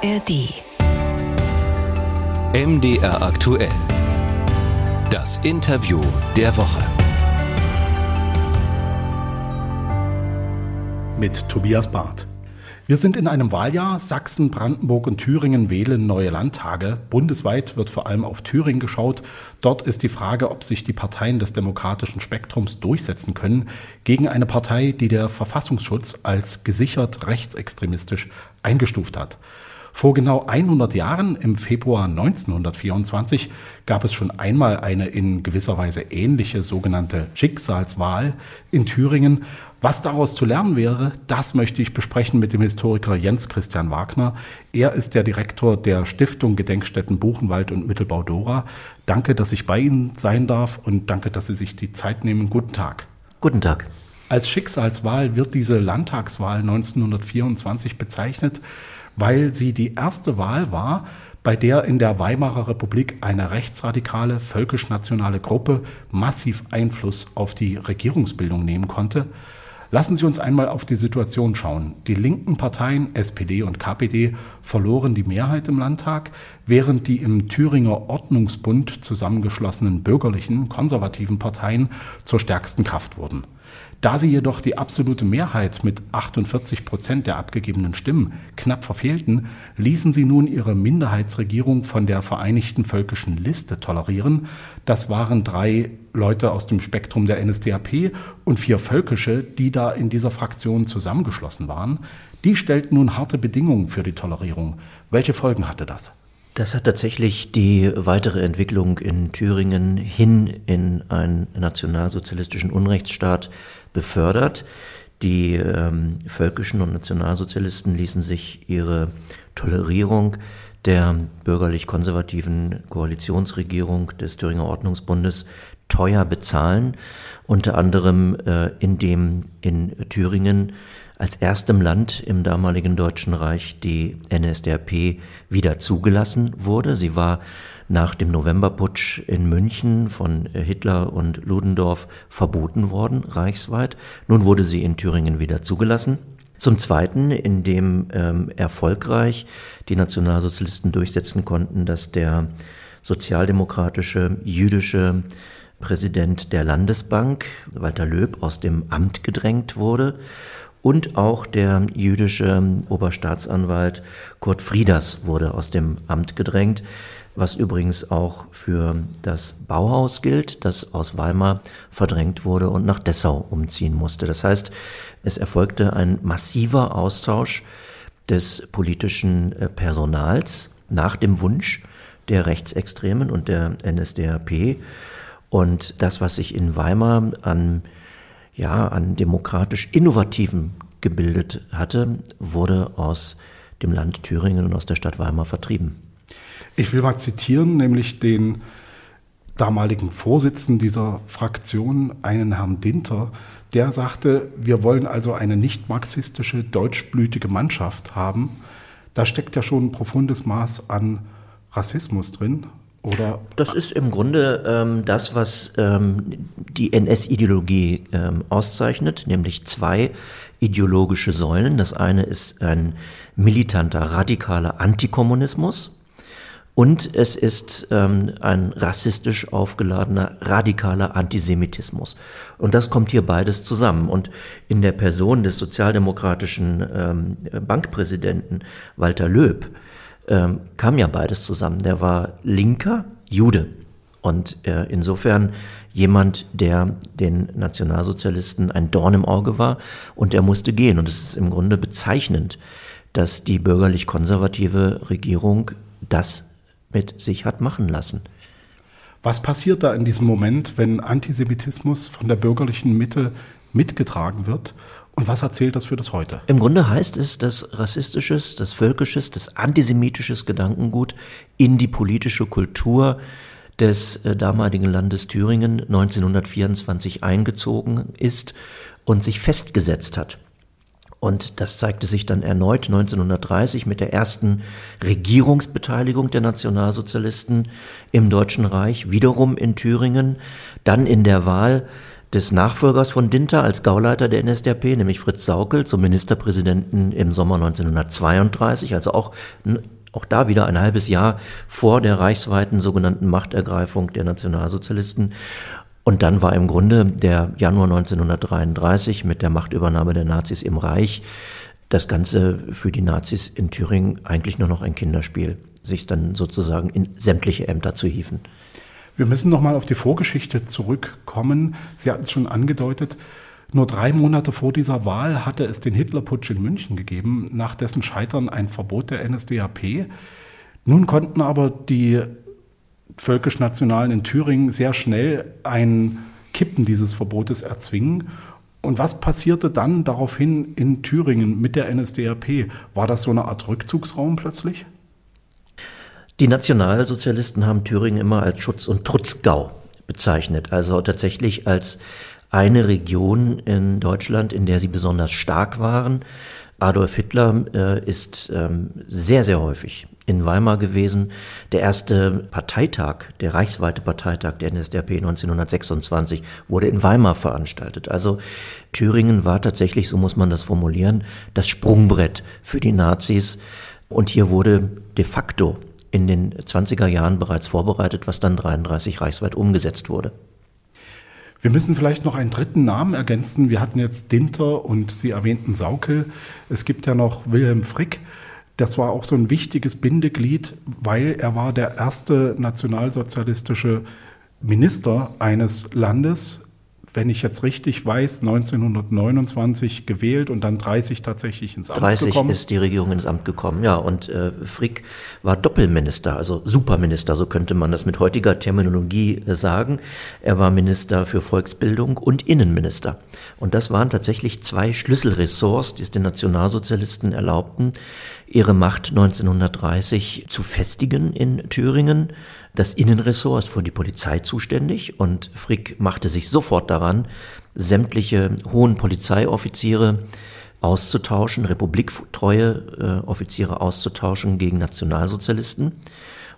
ARD. MDR aktuell. Das Interview der Woche. Mit Tobias Barth. Wir sind in einem Wahljahr. Sachsen, Brandenburg und Thüringen wählen neue Landtage. Bundesweit wird vor allem auf Thüringen geschaut. Dort ist die Frage, ob sich die Parteien des demokratischen Spektrums durchsetzen können gegen eine Partei, die der Verfassungsschutz als gesichert rechtsextremistisch eingestuft hat. Vor genau 100 Jahren, im Februar 1924, gab es schon einmal eine in gewisser Weise ähnliche sogenannte Schicksalswahl in Thüringen. Was daraus zu lernen wäre, das möchte ich besprechen mit dem Historiker Jens Christian Wagner. Er ist der Direktor der Stiftung Gedenkstätten Buchenwald und Mittelbau Dora. Danke, dass ich bei Ihnen sein darf und danke, dass Sie sich die Zeit nehmen. Guten Tag. Guten Tag. Als Schicksalswahl wird diese Landtagswahl 1924 bezeichnet weil sie die erste Wahl war, bei der in der Weimarer Republik eine rechtsradikale völkisch-nationale Gruppe massiv Einfluss auf die Regierungsbildung nehmen konnte. Lassen Sie uns einmal auf die Situation schauen. Die linken Parteien SPD und KPD verloren die Mehrheit im Landtag, während die im Thüringer Ordnungsbund zusammengeschlossenen bürgerlichen konservativen Parteien zur stärksten Kraft wurden. Da sie jedoch die absolute Mehrheit mit 48 Prozent der abgegebenen Stimmen knapp verfehlten, ließen sie nun ihre Minderheitsregierung von der Vereinigten Völkischen Liste tolerieren. Das waren drei Leute aus dem Spektrum der NSDAP und vier Völkische, die da in dieser Fraktion zusammengeschlossen waren. Die stellten nun harte Bedingungen für die Tolerierung. Welche Folgen hatte das? Das hat tatsächlich die weitere Entwicklung in Thüringen hin in einen nationalsozialistischen Unrechtsstaat befördert. Die ähm, völkischen und Nationalsozialisten ließen sich ihre Tolerierung der bürgerlich-konservativen Koalitionsregierung des Thüringer Ordnungsbundes teuer bezahlen, unter anderem äh, indem in Thüringen als erstem Land im damaligen Deutschen Reich die NSDAP wieder zugelassen wurde. Sie war nach dem Novemberputsch in München von Hitler und Ludendorff verboten worden, reichsweit. Nun wurde sie in Thüringen wieder zugelassen. Zum Zweiten, indem ähm, erfolgreich die Nationalsozialisten durchsetzen konnten, dass der sozialdemokratische jüdische Präsident der Landesbank, Walter Löb, aus dem Amt gedrängt wurde und auch der jüdische Oberstaatsanwalt Kurt Frieders wurde aus dem Amt gedrängt was übrigens auch für das Bauhaus gilt, das aus Weimar verdrängt wurde und nach Dessau umziehen musste. Das heißt, es erfolgte ein massiver Austausch des politischen äh, Personals nach dem Wunsch der Rechtsextremen und der NSDAP. Und das, was sich in Weimar an, ja, an demokratisch Innovativen gebildet hatte, wurde aus dem Land Thüringen und aus der Stadt Weimar vertrieben. Ich will mal zitieren, nämlich den damaligen Vorsitzenden dieser Fraktion, einen Herrn Dinter, der sagte, wir wollen also eine nicht marxistische, deutschblütige Mannschaft haben. Da steckt ja schon ein profundes Maß an Rassismus drin. Oder das ist im Grunde ähm, das, was ähm, die NS-Ideologie ähm, auszeichnet, nämlich zwei ideologische Säulen. Das eine ist ein militanter, radikaler Antikommunismus, und es ist ähm, ein rassistisch aufgeladener, radikaler Antisemitismus. Und das kommt hier beides zusammen. Und in der Person des sozialdemokratischen ähm, Bankpräsidenten Walter Löb ähm, kam ja beides zusammen. Der war linker Jude. Und äh, insofern jemand, der den Nationalsozialisten ein Dorn im Auge war und der musste gehen. Und es ist im Grunde bezeichnend, dass die bürgerlich-konservative Regierung das mit sich hat machen lassen. Was passiert da in diesem Moment, wenn Antisemitismus von der bürgerlichen Mitte mitgetragen wird? Und was erzählt das für das heute? Im Grunde heißt es, dass rassistisches, das völkisches, das antisemitisches Gedankengut in die politische Kultur des äh, damaligen Landes Thüringen 1924 eingezogen ist und sich festgesetzt hat. Und das zeigte sich dann erneut 1930 mit der ersten Regierungsbeteiligung der Nationalsozialisten im Deutschen Reich, wiederum in Thüringen, dann in der Wahl des Nachfolgers von Dinter als Gauleiter der NSDAP, nämlich Fritz Saukel, zum Ministerpräsidenten im Sommer 1932, also auch, auch da wieder ein halbes Jahr vor der reichsweiten sogenannten Machtergreifung der Nationalsozialisten. Und dann war im Grunde der Januar 1933 mit der Machtübernahme der Nazis im Reich das Ganze für die Nazis in Thüringen eigentlich nur noch ein Kinderspiel, sich dann sozusagen in sämtliche Ämter zu hieven. Wir müssen noch mal auf die Vorgeschichte zurückkommen. Sie hatten es schon angedeutet. Nur drei Monate vor dieser Wahl hatte es den Hitlerputsch in München gegeben, nach dessen Scheitern ein Verbot der NSDAP. Nun konnten aber die Völkisch-Nationalen in Thüringen sehr schnell ein Kippen dieses Verbotes erzwingen. Und was passierte dann daraufhin in Thüringen mit der NSDAP? War das so eine Art Rückzugsraum plötzlich? Die Nationalsozialisten haben Thüringen immer als Schutz- und Trutzgau bezeichnet, also tatsächlich als eine Region in Deutschland, in der sie besonders stark waren. Adolf Hitler äh, ist ähm, sehr, sehr häufig in Weimar gewesen. Der erste Parteitag, der reichsweite Parteitag der NSDAP 1926 wurde in Weimar veranstaltet. Also Thüringen war tatsächlich, so muss man das formulieren, das Sprungbrett für die Nazis. Und hier wurde de facto in den 20er Jahren bereits vorbereitet, was dann 33 reichsweit umgesetzt wurde. Wir müssen vielleicht noch einen dritten Namen ergänzen. Wir hatten jetzt Dinter und Sie erwähnten Saukel. Es gibt ja noch Wilhelm Frick. Das war auch so ein wichtiges Bindeglied, weil er war der erste nationalsozialistische Minister eines Landes, wenn ich jetzt richtig weiß, 1929 gewählt und dann 30 tatsächlich ins Amt 30 gekommen. 30 ist die Regierung ins Amt gekommen, ja. Und äh, Frick war Doppelminister, also Superminister, so könnte man das mit heutiger Terminologie äh, sagen. Er war Minister für Volksbildung und Innenminister. Und das waren tatsächlich zwei Schlüsselressorts, die es den Nationalsozialisten erlaubten, ihre Macht 1930 zu festigen in Thüringen. Das Innenressort ist für die Polizei zuständig und Frick machte sich sofort daran, sämtliche hohen Polizeioffiziere auszutauschen, republiktreue äh, Offiziere auszutauschen gegen Nationalsozialisten.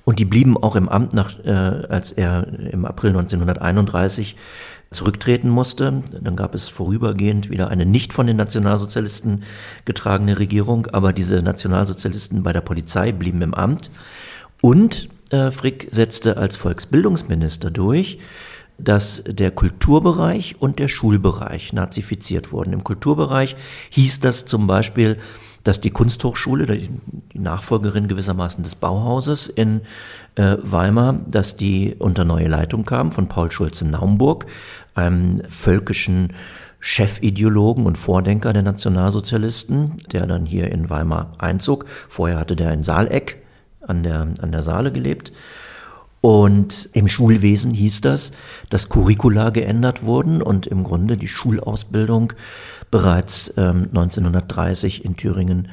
Und die blieben auch im Amt, nach, äh, als er im April 1931 zurücktreten musste. Dann gab es vorübergehend wieder eine nicht von den Nationalsozialisten getragene Regierung, aber diese Nationalsozialisten bei der Polizei blieben im Amt. Und äh, Frick setzte als Volksbildungsminister durch, dass der Kulturbereich und der Schulbereich nazifiziert wurden. Im Kulturbereich hieß das zum Beispiel, dass die Kunsthochschule, die Nachfolgerin gewissermaßen des Bauhauses in äh, Weimar, dass die unter neue Leitung kam von Paul Schulze-Naumburg, einem völkischen Chefideologen und Vordenker der Nationalsozialisten, der dann hier in Weimar einzog. Vorher hatte der in Saaleck an der, an der Saale gelebt. Und im Schulwesen hieß das, dass Curricula geändert wurden und im Grunde die Schulausbildung bereits ähm, 1930 in Thüringen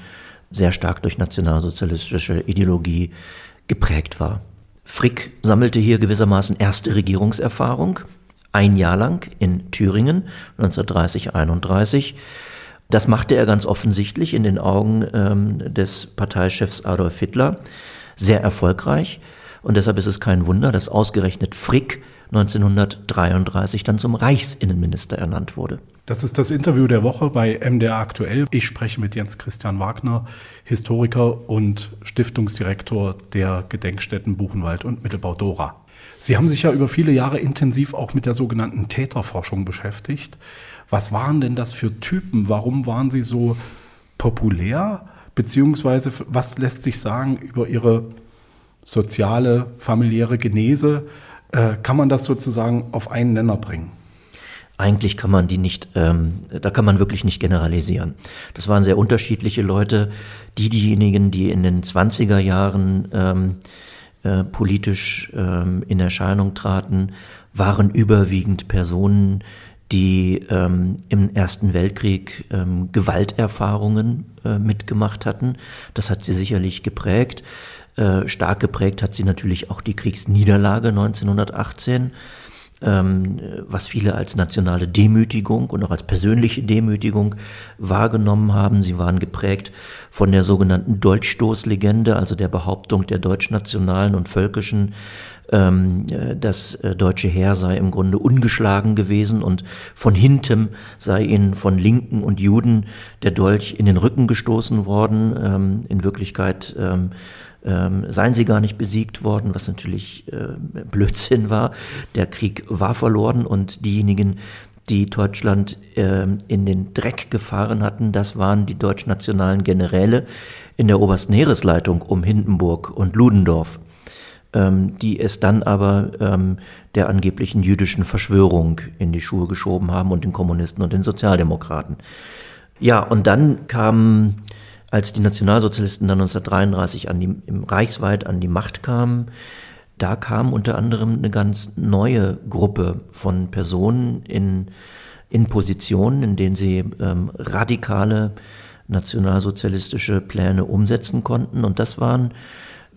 sehr stark durch nationalsozialistische Ideologie geprägt war. Frick sammelte hier gewissermaßen erste Regierungserfahrung, ein Jahr lang in Thüringen, 1930, 31. Das machte er ganz offensichtlich in den Augen ähm, des Parteichefs Adolf Hitler sehr erfolgreich. Und deshalb ist es kein Wunder, dass ausgerechnet Frick 1933 dann zum Reichsinnenminister ernannt wurde. Das ist das Interview der Woche bei MDR Aktuell. Ich spreche mit Jens Christian Wagner, Historiker und Stiftungsdirektor der Gedenkstätten Buchenwald und Mittelbau Dora. Sie haben sich ja über viele Jahre intensiv auch mit der sogenannten Täterforschung beschäftigt. Was waren denn das für Typen? Warum waren sie so populär? Beziehungsweise was lässt sich sagen über ihre soziale, familiäre Genese? Äh, kann man das sozusagen auf einen Nenner bringen? Eigentlich kann man die nicht, ähm, da kann man wirklich nicht generalisieren. Das waren sehr unterschiedliche Leute. Die, diejenigen, die in den 20er Jahren ähm, äh, politisch ähm, in Erscheinung traten, waren überwiegend Personen, die ähm, im Ersten Weltkrieg ähm, Gewalterfahrungen äh, mitgemacht hatten. Das hat sie sicherlich geprägt. Äh, stark geprägt hat sie natürlich auch die Kriegsniederlage 1918 ähm, was viele als nationale Demütigung und auch als persönliche Demütigung wahrgenommen haben. Sie waren geprägt von der sogenannten Dolchstoßlegende, also der Behauptung der deutschnationalen und völkischen das äh, deutsche Heer sei im Grunde ungeschlagen gewesen und von hintem sei ihnen von Linken und Juden der Dolch in den Rücken gestoßen worden. Ähm, in Wirklichkeit ähm, ähm, seien sie gar nicht besiegt worden, was natürlich äh, Blödsinn war. Der Krieg war verloren und diejenigen, die Deutschland äh, in den Dreck gefahren hatten, das waren die deutschnationalen Generäle in der obersten Heeresleitung um Hindenburg und Ludendorff, ähm, die es dann aber ähm, der angeblichen jüdischen Verschwörung in die Schuhe geschoben haben und den Kommunisten und den Sozialdemokraten. Ja, und dann kam, als die Nationalsozialisten dann 1933 an die, im reichsweit an die Macht kamen, da kam unter anderem eine ganz neue Gruppe von Personen in, in Positionen, in denen sie ähm, radikale nationalsozialistische Pläne umsetzen konnten. Und das waren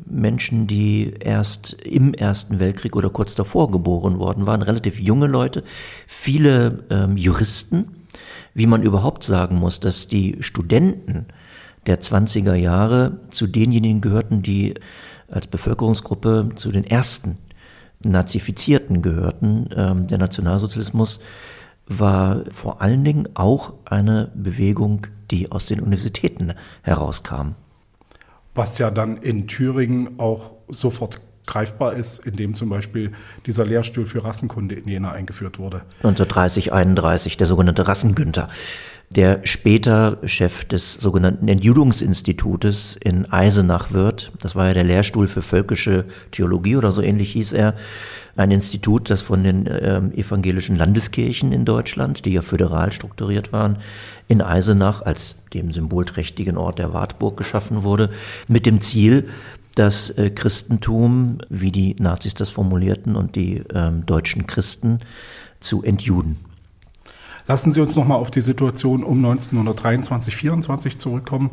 Menschen, die erst im Ersten Weltkrieg oder kurz davor geboren worden waren, relativ junge Leute, viele ähm, Juristen, wie man überhaupt sagen muss, dass die Studenten der 20er Jahre zu denjenigen gehörten, die als Bevölkerungsgruppe zu den ersten Nazifizierten gehörten. Ähm, der Nationalsozialismus war vor allen Dingen auch eine Bewegung, die aus den Universitäten herauskam. Was ja dann in Thüringen auch sofort greifbar ist, indem zum Beispiel dieser Lehrstuhl für Rassenkunde in Jena eingeführt wurde. 1930, 31, der sogenannte Rassengünther der später Chef des sogenannten Entjudungsinstitutes in Eisenach wird. Das war ja der Lehrstuhl für völkische Theologie oder so ähnlich hieß er. Ein Institut, das von den ähm, evangelischen Landeskirchen in Deutschland, die ja föderal strukturiert waren, in Eisenach als dem symbolträchtigen Ort der Wartburg geschaffen wurde, mit dem Ziel, das äh, Christentum, wie die Nazis das formulierten, und die ähm, deutschen Christen zu entjuden. Lassen Sie uns noch mal auf die Situation um 1923, 24 zurückkommen.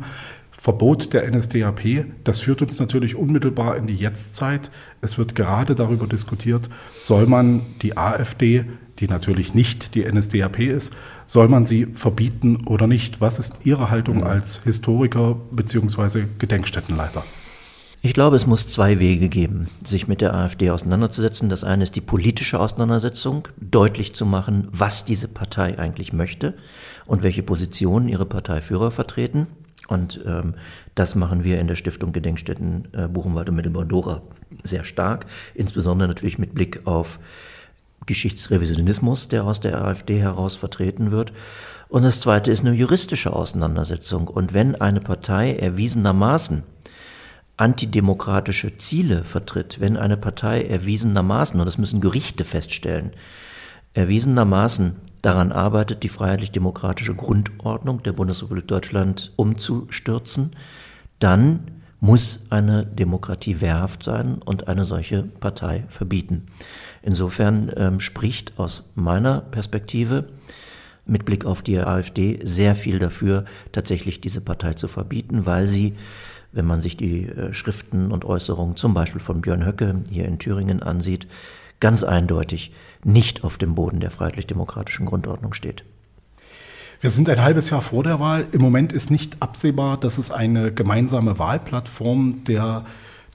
Verbot der NSDAP, das führt uns natürlich unmittelbar in die Jetztzeit. Es wird gerade darüber diskutiert, soll man die AfD, die natürlich nicht die NSDAP ist, soll man sie verbieten oder nicht? Was ist Ihre Haltung als Historiker bzw. Gedenkstättenleiter? Ich glaube, es muss zwei Wege geben, sich mit der AfD auseinanderzusetzen. Das eine ist die politische Auseinandersetzung, deutlich zu machen, was diese Partei eigentlich möchte und welche Positionen ihre Parteiführer vertreten. Und ähm, das machen wir in der Stiftung Gedenkstätten äh, Buchenwald und Mittelbau-Dora sehr stark, insbesondere natürlich mit Blick auf Geschichtsrevisionismus, der aus der AfD heraus vertreten wird. Und das Zweite ist eine juristische Auseinandersetzung. Und wenn eine Partei erwiesenermaßen antidemokratische Ziele vertritt, wenn eine Partei erwiesenermaßen, und das müssen Gerichte feststellen, erwiesenermaßen daran arbeitet, die freiheitlich-demokratische Grundordnung der Bundesrepublik Deutschland umzustürzen, dann muss eine Demokratie wehrhaft sein und eine solche Partei verbieten. Insofern ähm, spricht aus meiner Perspektive mit Blick auf die AfD sehr viel dafür, tatsächlich diese Partei zu verbieten, weil sie wenn man sich die äh, Schriften und Äußerungen zum Beispiel von Björn Höcke hier in Thüringen ansieht, ganz eindeutig nicht auf dem Boden der freiheitlich-demokratischen Grundordnung steht. Wir sind ein halbes Jahr vor der Wahl. Im Moment ist nicht absehbar, dass es eine gemeinsame Wahlplattform der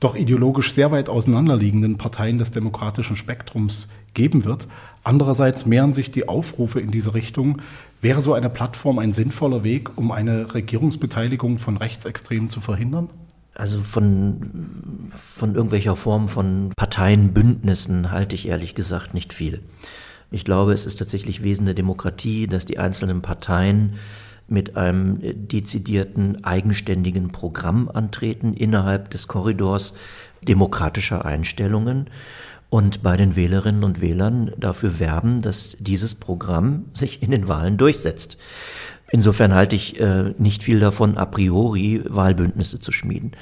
doch ideologisch sehr weit auseinanderliegenden Parteien des demokratischen Spektrums geben wird. Andererseits mehren sich die Aufrufe in diese Richtung. Wäre so eine Plattform ein sinnvoller Weg, um eine Regierungsbeteiligung von Rechtsextremen zu verhindern? Also von, von irgendwelcher Form von Parteienbündnissen halte ich ehrlich gesagt nicht viel. Ich glaube, es ist tatsächlich Wesen der Demokratie, dass die einzelnen Parteien mit einem dezidierten, eigenständigen Programm antreten innerhalb des Korridors demokratischer Einstellungen und bei den Wählerinnen und Wählern dafür werben, dass dieses Programm sich in den Wahlen durchsetzt. Insofern halte ich äh, nicht viel davon, a priori Wahlbündnisse zu schmieden.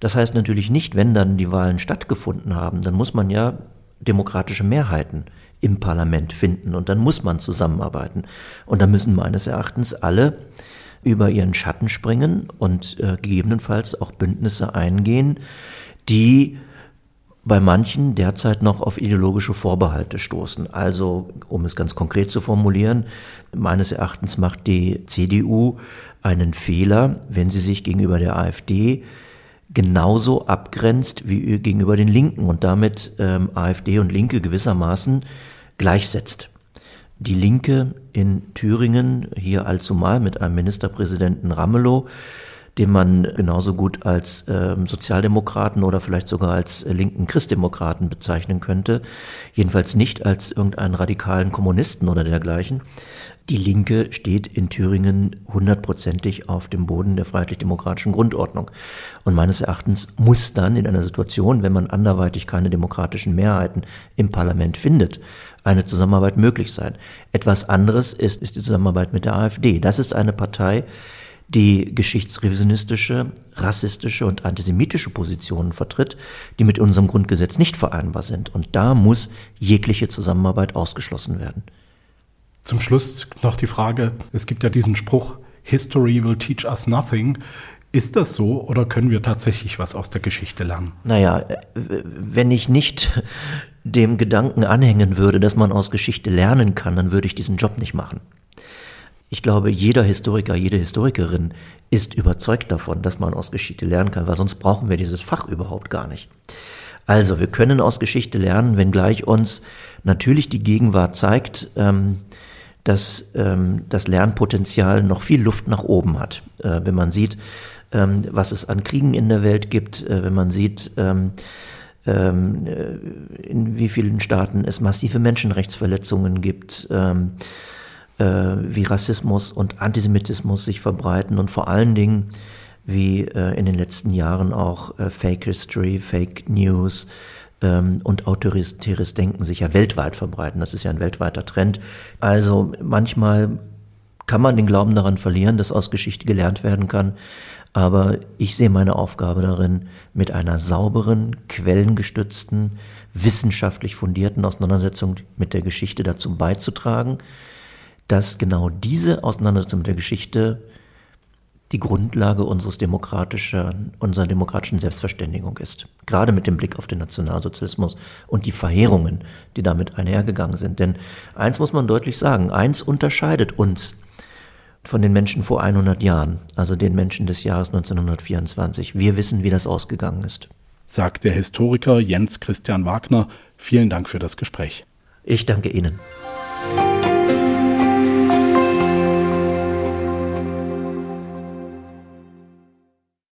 Das heißt natürlich nicht, wenn dann die Wahlen stattgefunden haben, dann muss man ja demokratische Mehrheiten im Parlament finden und dann muss man zusammenarbeiten. Und da müssen meines Erachtens alle über ihren Schatten springen und äh, gegebenenfalls auch Bündnisse eingehen, die bei manchen derzeit noch auf ideologische Vorbehalte stoßen. Also, um es ganz konkret zu formulieren, meines Erachtens macht die CDU einen Fehler, wenn sie sich gegenüber der AfD genauso abgrenzt wie gegenüber den Linken und damit ähm, AfD und Linke gewissermaßen gleichsetzt. Die Linke in Thüringen, hier allzumal mit einem Ministerpräsidenten Ramelow, den man genauso gut als ähm, Sozialdemokraten oder vielleicht sogar als äh, linken Christdemokraten bezeichnen könnte, jedenfalls nicht als irgendeinen radikalen Kommunisten oder dergleichen. Die Linke steht in Thüringen hundertprozentig auf dem Boden der freiheitlich-demokratischen Grundordnung. Und meines Erachtens muss dann in einer Situation, wenn man anderweitig keine demokratischen Mehrheiten im Parlament findet, eine Zusammenarbeit möglich sein. Etwas anderes ist, ist die Zusammenarbeit mit der AfD. Das ist eine Partei, die geschichtsrevisionistische, rassistische und antisemitische Positionen vertritt, die mit unserem Grundgesetz nicht vereinbar sind. Und da muss jegliche Zusammenarbeit ausgeschlossen werden. Zum Schluss noch die Frage, es gibt ja diesen Spruch, History will teach us nothing. Ist das so oder können wir tatsächlich was aus der Geschichte lernen? Naja, äh, wenn ich nicht dem Gedanken anhängen würde, dass man aus Geschichte lernen kann, dann würde ich diesen Job nicht machen. Ich glaube, jeder Historiker, jede Historikerin ist überzeugt davon, dass man aus Geschichte lernen kann, weil sonst brauchen wir dieses Fach überhaupt gar nicht. Also, wir können aus Geschichte lernen, wenngleich uns natürlich die Gegenwart zeigt, ähm, dass ähm, das Lernpotenzial noch viel Luft nach oben hat. Äh, wenn man sieht, ähm, was es an Kriegen in der Welt gibt, äh, wenn man sieht, äh, in wie vielen Staaten es massive Menschenrechtsverletzungen gibt, wie Rassismus und Antisemitismus sich verbreiten und vor allen Dingen, wie äh, in den letzten Jahren auch äh, Fake History, Fake News, ähm, und autoritäres Denken sich ja weltweit verbreiten. Das ist ja ein weltweiter Trend. Also manchmal kann man den Glauben daran verlieren, dass aus Geschichte gelernt werden kann. Aber ich sehe meine Aufgabe darin, mit einer sauberen, quellengestützten, wissenschaftlich fundierten Auseinandersetzung mit der Geschichte dazu beizutragen, dass genau diese Auseinandersetzung mit der Geschichte die Grundlage unseres demokratischen, unserer demokratischen Selbstverständigung ist. Gerade mit dem Blick auf den Nationalsozialismus und die Verheerungen, die damit einhergegangen sind. Denn eins muss man deutlich sagen, eins unterscheidet uns von den Menschen vor 100 Jahren, also den Menschen des Jahres 1924. Wir wissen, wie das ausgegangen ist. Sagt der Historiker Jens Christian Wagner. Vielen Dank für das Gespräch. Ich danke Ihnen.